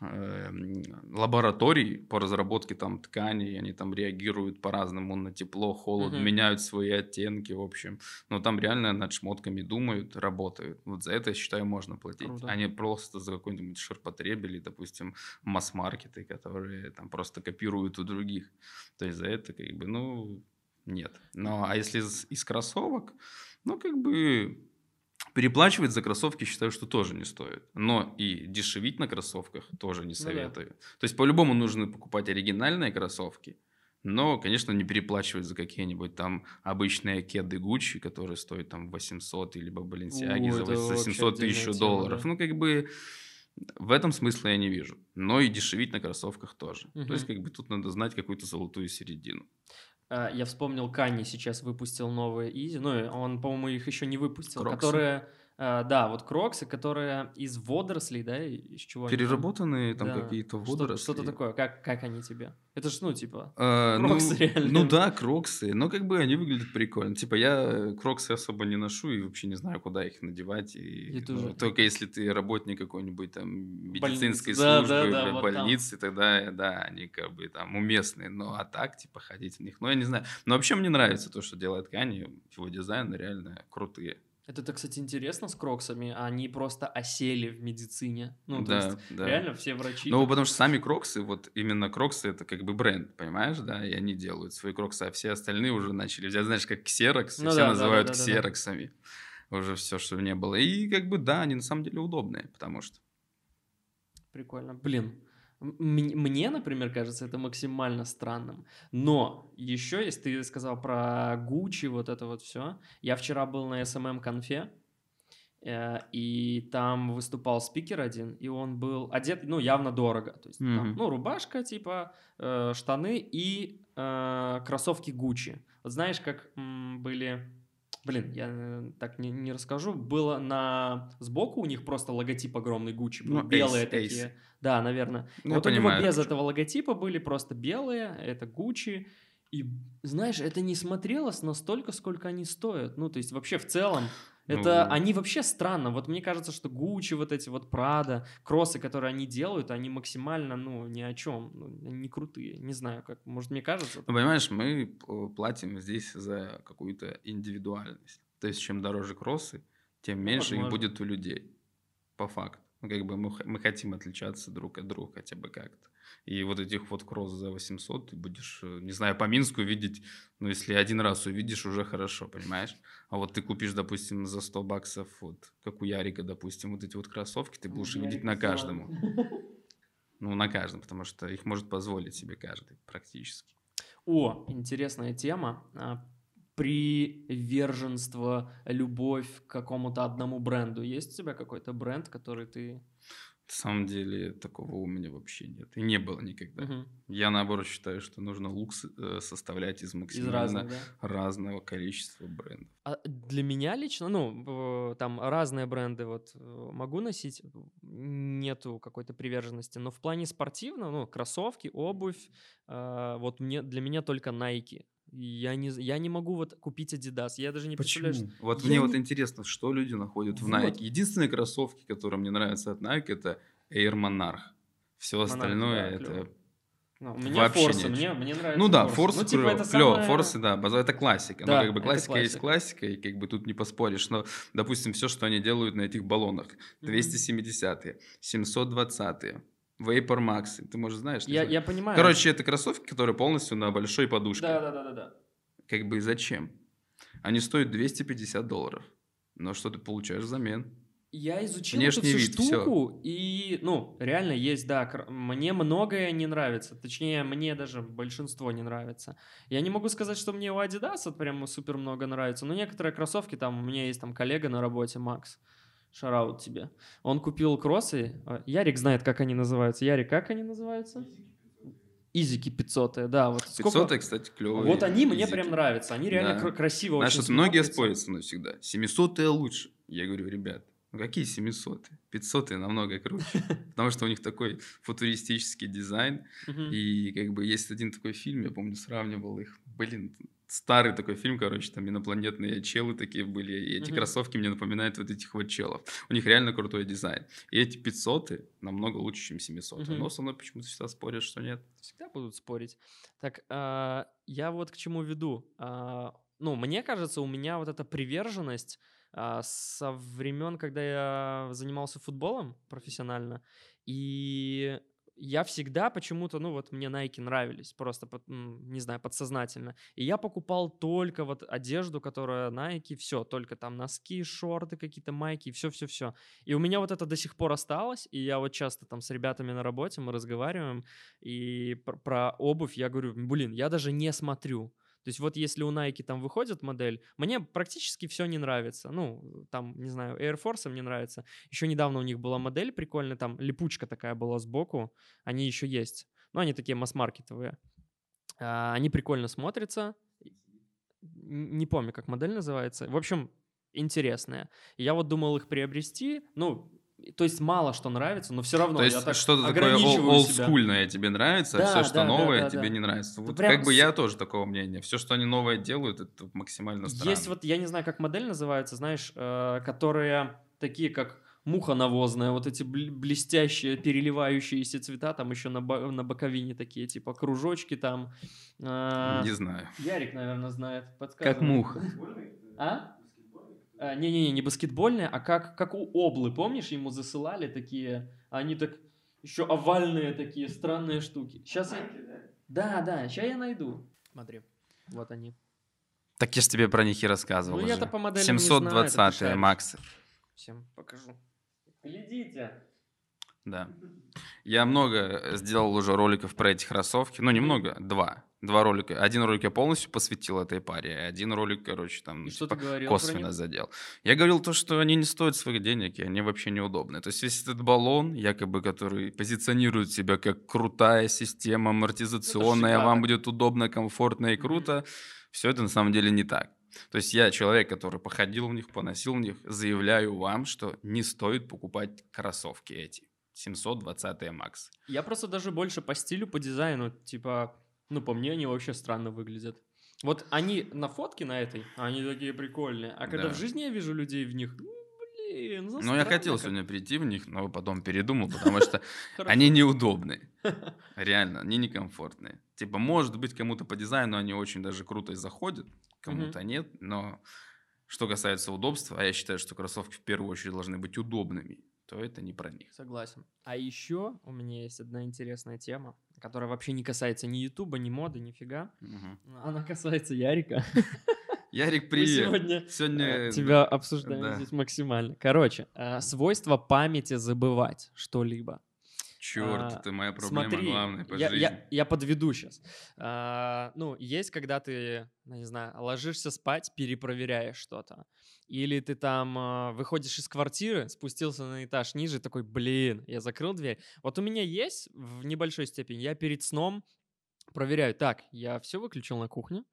лабораторий по разработке там тканей, они там реагируют по-разному на тепло, холод, угу. меняют свои оттенки, в общем. Но там реально над шмотками думают, работают. Вот за это, я считаю, можно платить. Круто. А не просто за какой-нибудь ширпотреб или, допустим, масс-маркеты, которые там просто копируют у других. То есть за это как бы, ну, нет. Ну, а если из, из кроссовок, ну, как бы Переплачивать за кроссовки считаю, что тоже не стоит. Но и дешевить на кроссовках тоже не советую. Ну, да. То есть по-любому нужно покупать оригинальные кроссовки. Но, конечно, не переплачивать за какие-нибудь там обычные кеды Гуччи, которые стоят там 800, либо Баленсиаги за 800 тысяч долларов. Да. Ну, как бы в этом смысла я не вижу. Но и дешевить на кроссовках тоже. Угу. То есть, как бы тут надо знать какую-то золотую середину. А, я вспомнил, Канни сейчас выпустил новые Изи, ну, он, по-моему, их еще не выпустил, Кроксы. которые, а, да, вот Кроксы, которые из водорослей, да, из чего Переработанные там, там да. какие-то водоросли. Что-то, что такое, как, как они тебе? Это ж, ну, типа, а, Кроксы ну, реально. Ну да, Кроксы, но как бы они выглядят прикольно. Типа я Кроксы особо не ношу и вообще не знаю, куда их надевать. И, ну, только если ты работник какой-нибудь там медицинской Больница. службы, да, да, да, больницы, вот тогда, да, они как бы там уместные. Ну а так, типа, ходить в них, ну я не знаю. Но вообще мне нравится то, что делает Кани, его дизайны реально крутые. Это, кстати, интересно с кроксами. Они просто осели в медицине. Ну, то да, есть, да. реально все врачи. Ну, потому что сами кроксы, вот именно кроксы это как бы бренд, понимаешь, да, и они делают свои кроксы, а все остальные уже начали взять, знаешь, как ксерокс, ну, все да, называют да, да, ксероксами. Да, да. Уже все, что не было. И как бы, да, они на самом деле удобные, потому что. Прикольно. Блин, мне, например, кажется это максимально странным. Но еще, если ты сказал про Гуччи, вот это вот все, я вчера был на SMM-конфе, э, и там выступал спикер один, и он был одет, ну, явно дорого. То есть, mm-hmm. там, ну, рубашка, типа, э, штаны и э, кроссовки Гуччи. Вот знаешь, как были Блин, я э, так не, не расскажу. Было на сбоку у них просто логотип огромный Гуччи, ну, белые Ace, такие. Ace. Да, наверное. Ну, вот у него без этого логотипа были просто белые, это Гуччи. И знаешь, это не смотрелось настолько, сколько они стоят. Ну, то есть вообще в целом это ну, они вообще странно. Вот мне кажется, что Гуччи, вот эти вот Прада, кроссы, которые они делают, они максимально, ну, ни о чем, ну, не крутые. Не знаю, как, может, мне кажется. Ну, понимаешь, мы платим здесь за какую-то индивидуальность. То есть, чем дороже кроссы, тем меньше Возможно. их будет у людей. По факту. Ну, как бы мы, мы хотим отличаться друг от друга хотя бы как-то. И вот этих вот кросс за 800 ты будешь, э, не знаю, по Минску видеть, ну, если один раз увидишь, уже хорошо, понимаешь? А вот ты купишь, допустим, за 100 баксов, вот, как у Ярика, допустим, вот эти вот кроссовки, ты будешь Ярик видеть на каждом. Ну, на каждом, потому что их может позволить себе каждый практически. О, интересная тема. А, приверженство, любовь к какому-то одному бренду. Есть у тебя какой-то бренд, который ты на самом деле такого у меня вообще нет. И не было никогда. Угу. Я наоборот считаю, что нужно лук э, составлять из максимально из разных, да? разного количества брендов. А для меня лично, ну, там разные бренды вот э, могу носить, нету какой-то приверженности, но в плане спортивного, ну, кроссовки, обувь, э, вот мне, для меня только Nike. Я не, я не могу вот купить Adidas. Я даже не Почему? представляю, что... Вот я мне не... вот интересно, что люди находят вот. в Nike. Единственные кроссовки, которые мне нравятся от Nike, это Air Monarch. Все остальное да, это... Ну, меня Вообще форсы, мне, мне нравится Ну да, форсы, ну, типа, это клево, самое... форсы, да, база, это классика. Да, ну, как бы классика, классика есть классика, и как бы тут не поспоришь. Но, допустим, все, что они делают на этих баллонах, 270-е, 720-е, Vapor Max, ты, может, знаешь? Я, я понимаю. Короче, это кроссовки, которые полностью на большой подушке. Да, да, да, да, да. Как бы зачем? Они стоят 250 долларов. Но что ты получаешь взамен? Я изучил Внешний эту всю вид, штуку, и, ну, реально есть, да, кр- мне многое не нравится, точнее, мне даже большинство не нравится. Я не могу сказать, что мне у Adidas прям супер много нравится, но некоторые кроссовки, там, у меня есть там коллега на работе, Макс, шараут тебе. Он купил кроссы, а, Ярик знает, как они называются. Ярик, как они называются? Изики 500, да, вот. сколько- 500, кстати, клевые. Вот они мне изики. прям нравятся, они реально Да. кр- красиво Знаешь, очень многие спорят со мной всегда. 700 лучше. Я говорю, ребят, ну какие 700? 500 намного круче. Потому что у них такой футуристический дизайн. И как бы есть один такой фильм, я помню, сравнивал их. Блин, старый такой фильм, короче, там инопланетные челы такие были. И эти Мгм. кроссовки мне напоминают вот этих вот челов. У них реально крутой дизайн. И эти 500 намного лучше, чем 700. Мгм. Но со мной почему-то всегда спорят, что нет. Всегда будут спорить. Так, а, я вот к чему веду. А, ну, мне кажется, у меня вот эта приверженность а, со времен, когда я занимался футболом профессионально, и я всегда почему-то, ну вот мне Nike нравились, просто, под- не знаю, подсознательно. И я покупал только вот одежду, которая Nike, все, только там носки, шорты какие-то, майки, все-все-все. И у меня вот это до сих пор осталось, и я вот часто там с ребятами на работе мы разговариваем, и пр- про обувь я говорю, блин, я даже не смотрю. То есть вот если у Nike там выходит модель, мне практически все не нравится. Ну, там, не знаю, Air Force мне нравится. Еще недавно у них была модель прикольная, там липучка такая была сбоку. Они еще есть. Ну, они такие масс-маркетовые. А, Они прикольно смотрятся. Не помню, как модель называется. В общем, интересная. Я вот думал их приобрести. Ну, то есть мало что нравится, но все равно То я есть так что-то такое олдскульное тебе нравится, Да, все, что да, да, новое, да, тебе да. не нравится. Вот прям как бы с- я тоже такого мнения. Все, что они новое делают, это максимально странно. Есть вот, я не знаю, как модель называется, знаешь, э, которые такие, как муха навозная, вот эти бл- блестящие, переливающиеся цвета, там еще на, бо- на боковине такие, типа кружочки там. э, Не знаю. Ярик, наверное, знает. Как муха. А? А, Не-не-не, не баскетбольные, а как, как у Облы, помнишь, ему засылали такие, они так еще овальные такие странные штуки. Сейчас я... Да, да, сейчас я найду. Смотри, вот они. Так я ж тебе про них и рассказывал Ну, уже. я-то по знаю, ты 720 шаришь. Макс. Всем покажу. Глядите. Да. Я много э, сделал уже роликов про эти кроссовки. Ну, немного, два. Два ролика. Один ролик я полностью посвятил этой паре, а один ролик, короче, там И что типа, говорил косвенно задел. Я говорил то, что они не стоят своих денег, и они вообще неудобны. То есть весь этот баллон, якобы, который позиционирует себя как крутая система, амортизационная, шикарно. вам будет удобно, комфортно и круто, все это на самом деле не так. То есть я человек, который походил в них, поносил в них, заявляю вам, что не стоит покупать кроссовки эти. 720 Макс. Я просто даже больше по стилю, по дизайну, типа, ну, по мне они вообще странно выглядят. Вот они на фотке на этой, они такие прикольные, а когда Да. в жизни я вижу людей в них, ну, блин, ну, Ну, я хотел как. сегодня прийти в них, но потом передумал, потому что они неудобные. Реально, они некомфортные. Типа, может быть, кому-то по дизайну они очень даже круто и заходят, кому-то нет, но что касается удобства, а я считаю, что кроссовки в первую очередь должны быть удобными, то это не про них. Согласен. А еще у меня есть одна интересная тема, которая вообще не касается ни Ютуба, ни моды, нифига. Мгм. Она касается Ярика. Ярик, Мы привет. сегодня Сегодня... э, тебя обсуждаем да. здесь максимально. Короче, э, свойство памяти забывать что-либо. Черт, А, это моя проблема Смотри, главная по я, жизни. я- я подведу сейчас. ну, есть, когда ты, ну, не знаю, ложишься спать, перепроверяешь что-то. Или ты там а, выходишь из квартиры, спустился на этаж ниже, такой, блин, я закрыл дверь. Вот у меня есть в небольшой степени, я перед сном проверяю, так, я все выключил на кухне,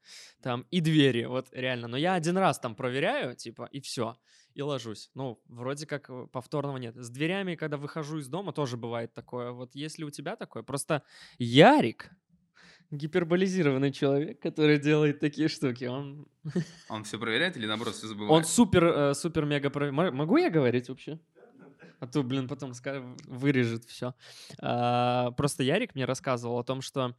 там и двери, вот реально. Но я один раз там проверяю, типа, и все, и ложусь. Ну, вроде как э, повторного нет. С дверями, когда выхожу из дома, тоже бывает такое. Вот если у тебя такое, просто Ярик, гиперболизированный человек, который делает такие штуки, он, Он все проверяет или наоборот все забывает? он супер, э, супер мега... про- Мо- Могу я говорить вообще? А то, блин, потом вырежет все. просто Ярик мне рассказывал о том, что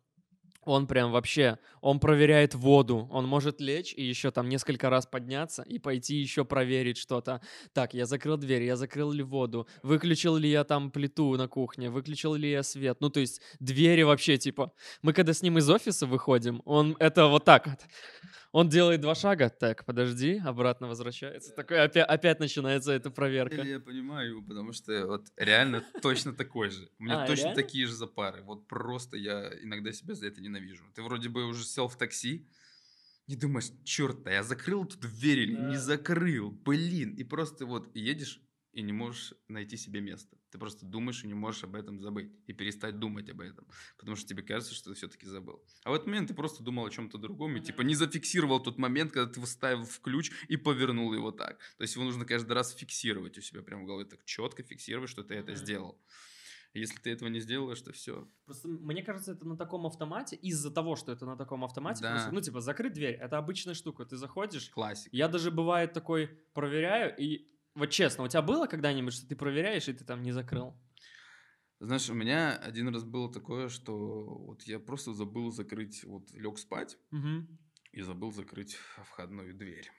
Он прям вообще, он проверяет воду, он может лечь и еще там несколько раз подняться и пойти еще проверить что-то. Так, я закрыл дверь, я закрыл ли воду, выключил ли я там плиту на кухне, выключил ли я свет. Ну, то есть двери вообще, типа, мы когда с ним из офиса выходим, он это вот так вот. Он делает два шага, так, подожди, обратно возвращается. Такой, опять, опять начинается эта проверка. Я понимаю, потому что вот реально точно такой же. У меня А, точно реально? такие же запары. Вот просто я иногда себя за это ненавижу. Ты вроде бы уже сел в такси и думаешь, черт, а я закрыл тут дверь или не Да. закрыл, блин. И просто вот едешь и не можешь найти себе место. Ты просто думаешь и не можешь об этом забыть. И перестать думать об этом. Потому что тебе кажется, что ты все-таки забыл. А в этот момент ты просто думал о чем-то другом и типа не зафиксировал тот момент, когда ты вставил в ключ и повернул его так. То есть его нужно каждый раз фиксировать у себя прямо в голове. Так четко фиксировать, что ты это сделал. Если ты этого не сделаешь, то все. Просто мне кажется, это на таком автомате, из-за того, что это на таком автомате, Да. просто, ну, типа, закрыть дверь, это обычная штука, ты заходишь, Классик. я даже бывает такой проверяю, и вот честно, у тебя было когда-нибудь, что ты проверяешь, и ты там не закрыл? Знаешь, у меня один раз было такое, что вот я просто забыл закрыть, вот лег спать Мгм. и забыл закрыть входную дверь.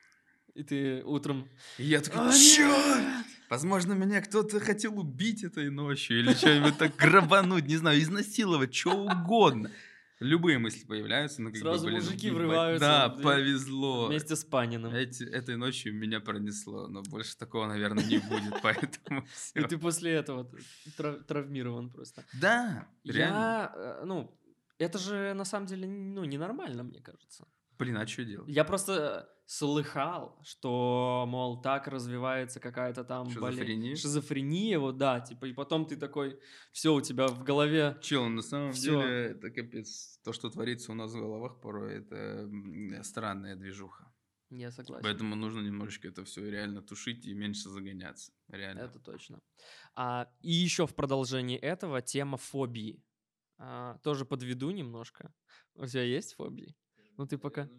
И ты утром... И я такой, «А, черт! нет!» Возможно, меня кто-то хотел убить этой ночью или что-нибудь так грабануть, не знаю, изнасиловать, что угодно. Любые мысли появляются, но как бы, Сразу блин, мужики ебать, врываются Да, повезло. Вместе с Паниным. Эти, этой ночью меня пронесло, но больше такого, наверное, не будет, поэтому И ты после этого трав- травмирован просто. Да, реально. Я, э, ну, это же на самом деле, ну, ненормально, мне кажется. Блин, а что делать? Я просто слыхал, что, мол, так развивается какая-то там болезнь. Шизофрения? Шизофрения, вот, да, типа, и потом ты такой, все, у тебя в голове... Чел, на самом Всё. деле, это капец. То, что творится у нас в головах порой, это странная движуха. Я согласен. Поэтому нужно немножечко это все реально тушить и меньше загоняться. Реально. Это точно. А, и еще в продолжении этого тема фобии. А, тоже подведу немножко. У тебя есть фобии? Ну, ты пока...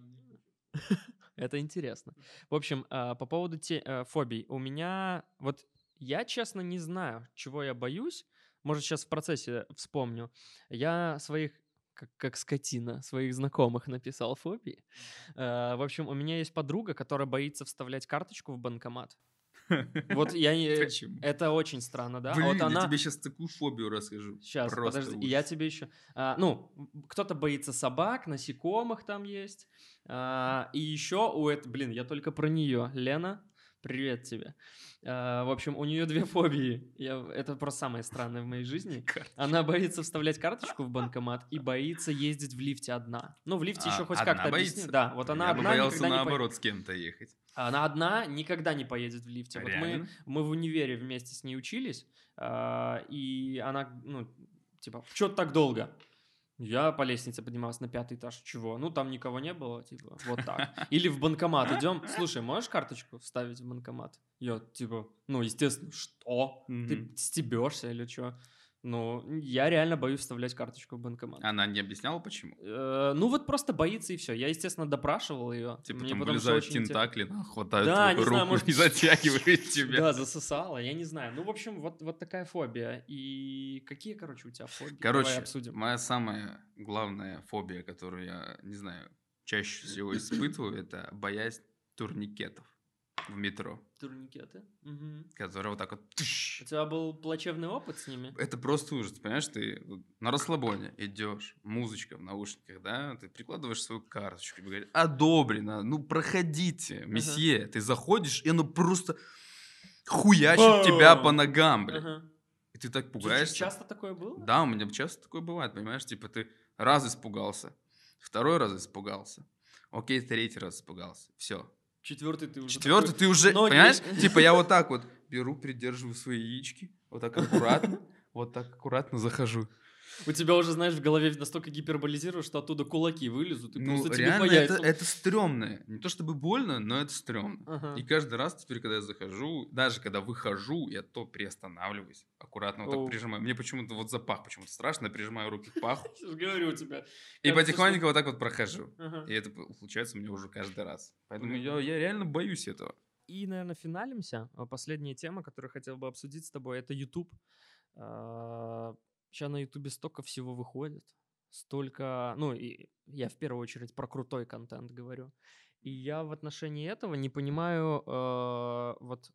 Это интересно. В общем, а, по поводу те, э, фобий. У меня... Вот я, честно, не знаю, чего я боюсь. Может, сейчас в процессе вспомню. Я своих как, как скотина, своих знакомых написал фобии. Э, в общем, у меня есть подруга, которая боится вставлять карточку в банкомат. Вот я не... Почему? Это очень странно, да? А Блин, вот я она... тебе сейчас такую фобию расскажу. Сейчас, Просто подожди, и я ужас. тебе еще... а, ну, кто-то боится собак, насекомых там есть. а, и еще у этого... Блин, я только про нее. Лена, привет тебе. А, в общем, у нее две фобии. Я, это просто самое странное в моей жизни. Она боится вставлять карточку в банкомат и боится ездить в лифте одна. Ну, в лифте еще А, хоть одна как-то объясни. Да, вот она я одна боялся никогда не по- наоборот с кем-то ехать. Она одна никогда не поедет в лифте. Вот мы, Реально? мы в универе вместе с ней учились, а, и она, ну, типа, что так долго? Я по лестнице поднимался на пятый этаж. Чего? Ну, там никого не было, типа, вот так. Или в банкомат идем. Слушай, можешь карточку вставить в банкомат? Я, типа, ну, естественно, что? Ты стебешься или что? Ну, я реально боюсь вставлять карточку в банкомат. Она не объясняла, почему? Э, Ну, вот просто боится и все. Я, естественно, допрашивал ее. Типа там вылезают тентакли, на, хватают Да, твою не знаю, руку может, и затягивают тебя. Да, засосала, я не знаю. Ну, в общем, вот, вот такая фобия. И какие, короче, у тебя фобии? Короче, Давай обсудим. моя самая главная фобия, которую я, не знаю, чаще всего испытываю, это боязнь турникетов в метро, Турникеты. Мгм. которые вот так вот... тыщ. У тебя был плачевный опыт с ними? Это просто ужас, понимаешь? Ты на расслабоне идешь, музычка в наушниках, да, ты прикладываешь свою карточку и говоришь, одобрено, ну проходите, месье. Ты заходишь, и оно просто хуячит тебя по ногам, блин. Ага. И ты так пугаешься. Часто такое было? Да, у меня часто такое бывает, понимаешь? Типа ты раз испугался, второй раз испугался, окей, третий раз испугался, все. Четвертый ты уже Четвертый такой, ты уже, ноги- понимаешь? Типа я вот так вот беру, придерживаю свои яички, вот так аккуратно, вот так аккуратно захожу. У тебя уже, знаешь, в голове настолько гиперболизируешь, что оттуда кулаки вылезут, и Ну, просто тебе реально, по это, это стрёмно. Не то чтобы больно, но это стрёмно. Ага. И каждый раз теперь, когда я захожу, даже когда выхожу, я то приостанавливаюсь, аккуратно вот Оу. так прижимаю. Мне почему-то вот за пах почему-то страшно, я прижимаю руки к паху говорю у тебя. и потихоньку вот так вот прохожу. И это получается у меня уже каждый раз. Поэтому я, реально боюсь этого. И, наверное, финалимся. А Последняя тема, которую хотел бы обсудить с тобой, это YouTube. Сейчас на YouTube столько всего выходит. столько, ну, и я в первую очередь про крутой контент говорю. И я в отношении этого не понимаю, э, вот,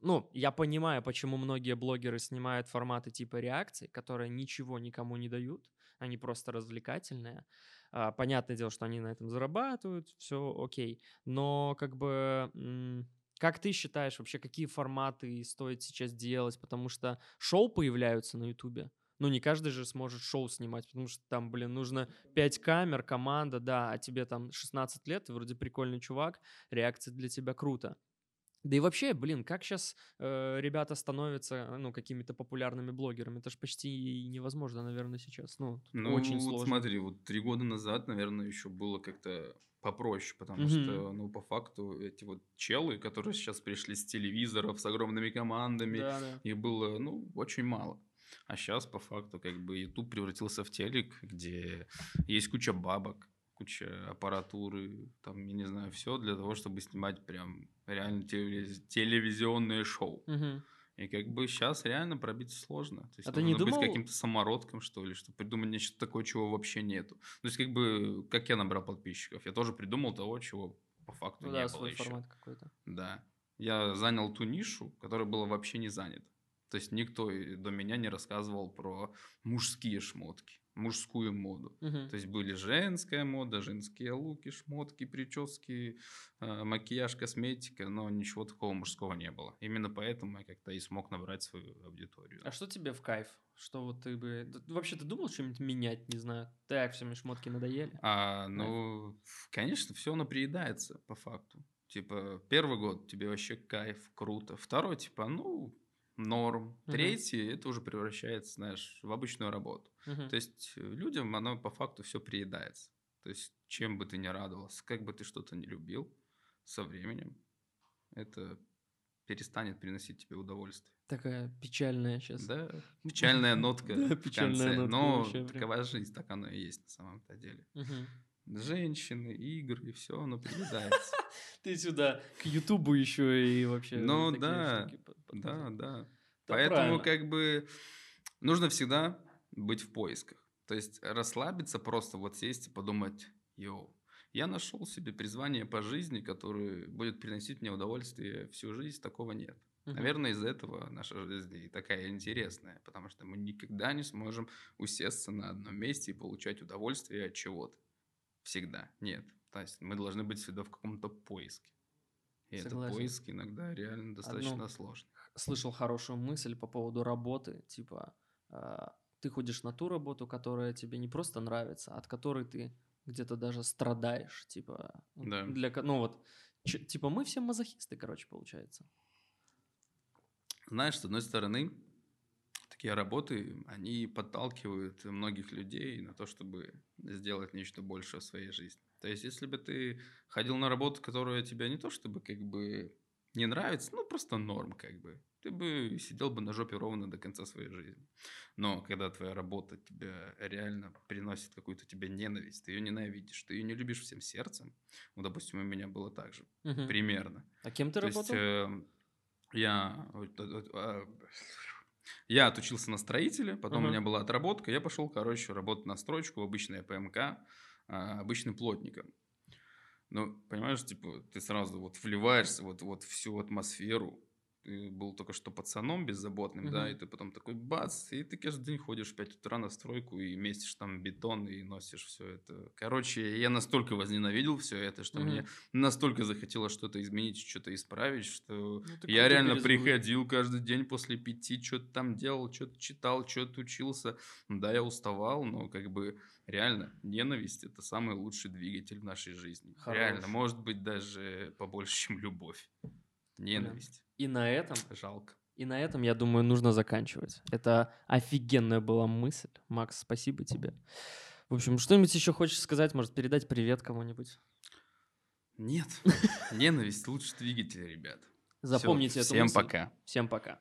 ну, я понимаю, почему многие блогеры снимают форматы типа реакций, которые ничего никому не дают, они просто развлекательные. А, понятное дело, что они на этом зарабатывают, все окей. Но как бы... М- как ты считаешь вообще, какие форматы стоит сейчас делать? Потому что шоу появляются на Ютубе. Ну, не каждый же сможет шоу снимать, потому что там, блин, нужно 5 камер, команда, да, а тебе там 16 лет, ты вроде прикольный чувак, реакции для тебя круто. Да и вообще, блин, как сейчас э, ребята становятся, ну, какими-то популярными блогерами? Это же почти невозможно, наверное, сейчас. Ну, Ну, очень вот сложно. смотри, вот три года назад, наверное, еще было как-то попроще, потому Мгм. что, ну, по факту, эти вот челы, которые сейчас пришли с телевизоров, с огромными командами, Да, да. их было, ну, очень мало. А сейчас, по факту, как бы YouTube превратился в телек, где есть куча бабок, куча аппаратуры, там, я не знаю, все для того, чтобы снимать прям реально телевиз- телевизионные шоу. И как бы сейчас реально пробиться сложно. То есть А ты не нужно быть думал- каким-то самородком, что ли, чтобы придумать нечто такое, чего вообще нету. То есть как бы, как я набрал подписчиков, я тоже придумал того, чего по факту Ну не да, было свой еще. формат какой-то. Да. Я занял ту нишу, которая была вообще не занята. То есть никто до меня не рассказывал про мужские шмотки, мужскую моду. Мгм. То есть были женская мода, женские луки, шмотки, прически, э, макияж, косметика, но ничего такого мужского не было. Именно поэтому я как-то и смог набрать свою аудиторию. А что тебе в кайф? Что вот ты бы... Вообще ты думал что-нибудь менять, не знаю? Так, все, мне шмотки надоели. А, ну, конечно, все оно приедается по факту. Типа, первый год тебе вообще кайф, круто. Второй, типа, ну, норм. Мгм. Третий, это уже превращается, знаешь, в обычную работу. Мгм. То есть э, людям оно по факту все приедается. То есть чем бы ты ни радовался, как бы ты что-то не любил, со временем это перестанет приносить тебе удовольствие. Такая печальная сейчас. Да, печальная нотка Да, в печальная конце. нотка Но вообще прям. такова жизнь, так оно и есть на самом-то деле. Мгм. Женщины, игры, все оно приедается. Ты сюда к Ютубу еще и вообще... Ну да, штуки Да, да. Да, Поэтому правильно. как бы нужно всегда быть в поисках. То есть расслабиться, просто вот сесть и подумать, йоу, я нашел себе призвание по жизни, которое будет приносить мне удовольствие всю жизнь, такого нет. Мгм. Наверное, из-за этого наша жизнь и такая интересная, потому что мы никогда не сможем усесться на одном месте и получать удовольствие от чего-то. Всегда. Нет. То есть мы должны быть всегда в каком-то поиске. И Согласен. этот поиск иногда реально достаточно Одну- сложный. Слышал хорошую мысль по поводу работы. Типа, а, ты ходишь на ту работу, которая тебе не просто нравится, а от которой ты где-то даже страдаешь. Типа, ну, Да. для, ну вот, типа мы все мазохисты, короче, получается. Знаешь, с одной стороны, такие работы, они подталкивают многих людей на то, чтобы сделать нечто большее в своей жизни. То есть, если бы ты ходил на работу, которая тебе не то чтобы как бы не нравится, ну просто норм как бы, ты бы сидел бы на жопе ровно до конца своей жизни. Но когда твоя работа тебя реально приносит какую-то тебе ненависть, ты ее ненавидишь, ты ее не любишь всем сердцем, ну, допустим, у меня было так же, Мгм. примерно. А кем ты То есть работал? э, я, вот, э, э, а, я отучился на строителя, потом Ага. у меня была отработка, я пошел, короче, работать на стройку в обычное ПМК, а, обычным плотником. Ну, понимаешь, типа, ты сразу вот вливаешься вот, вот всю атмосферу. Ты был только что пацаном беззаботным, да, Мгм. и ты потом такой бац, и ты каждый день ходишь в 5 утра на стройку и местишь там бетон и носишь все это. Короче, я настолько возненавидел все это, что Мгм. мне настолько захотелось что-то изменить, что-то исправить, что Ну, я реально приходил каждый день после пяти, что-то там делал, что-то читал, что-то учился. Да, я уставал, но как бы реально ненависть это самый лучший двигатель в нашей жизни. Хорош. Реально, может быть даже побольше, чем любовь. Ненависть. И на этом, Жалко. и на этом, я думаю, нужно заканчивать. Это офигенная была мысль. Макс, спасибо тебе. В общем, что-нибудь еще хочешь сказать? Может, передать привет кому-нибудь? Нет, ненависть лучший двигатель, ребят. Запомните эту Всем мысль. пока. Всем пока.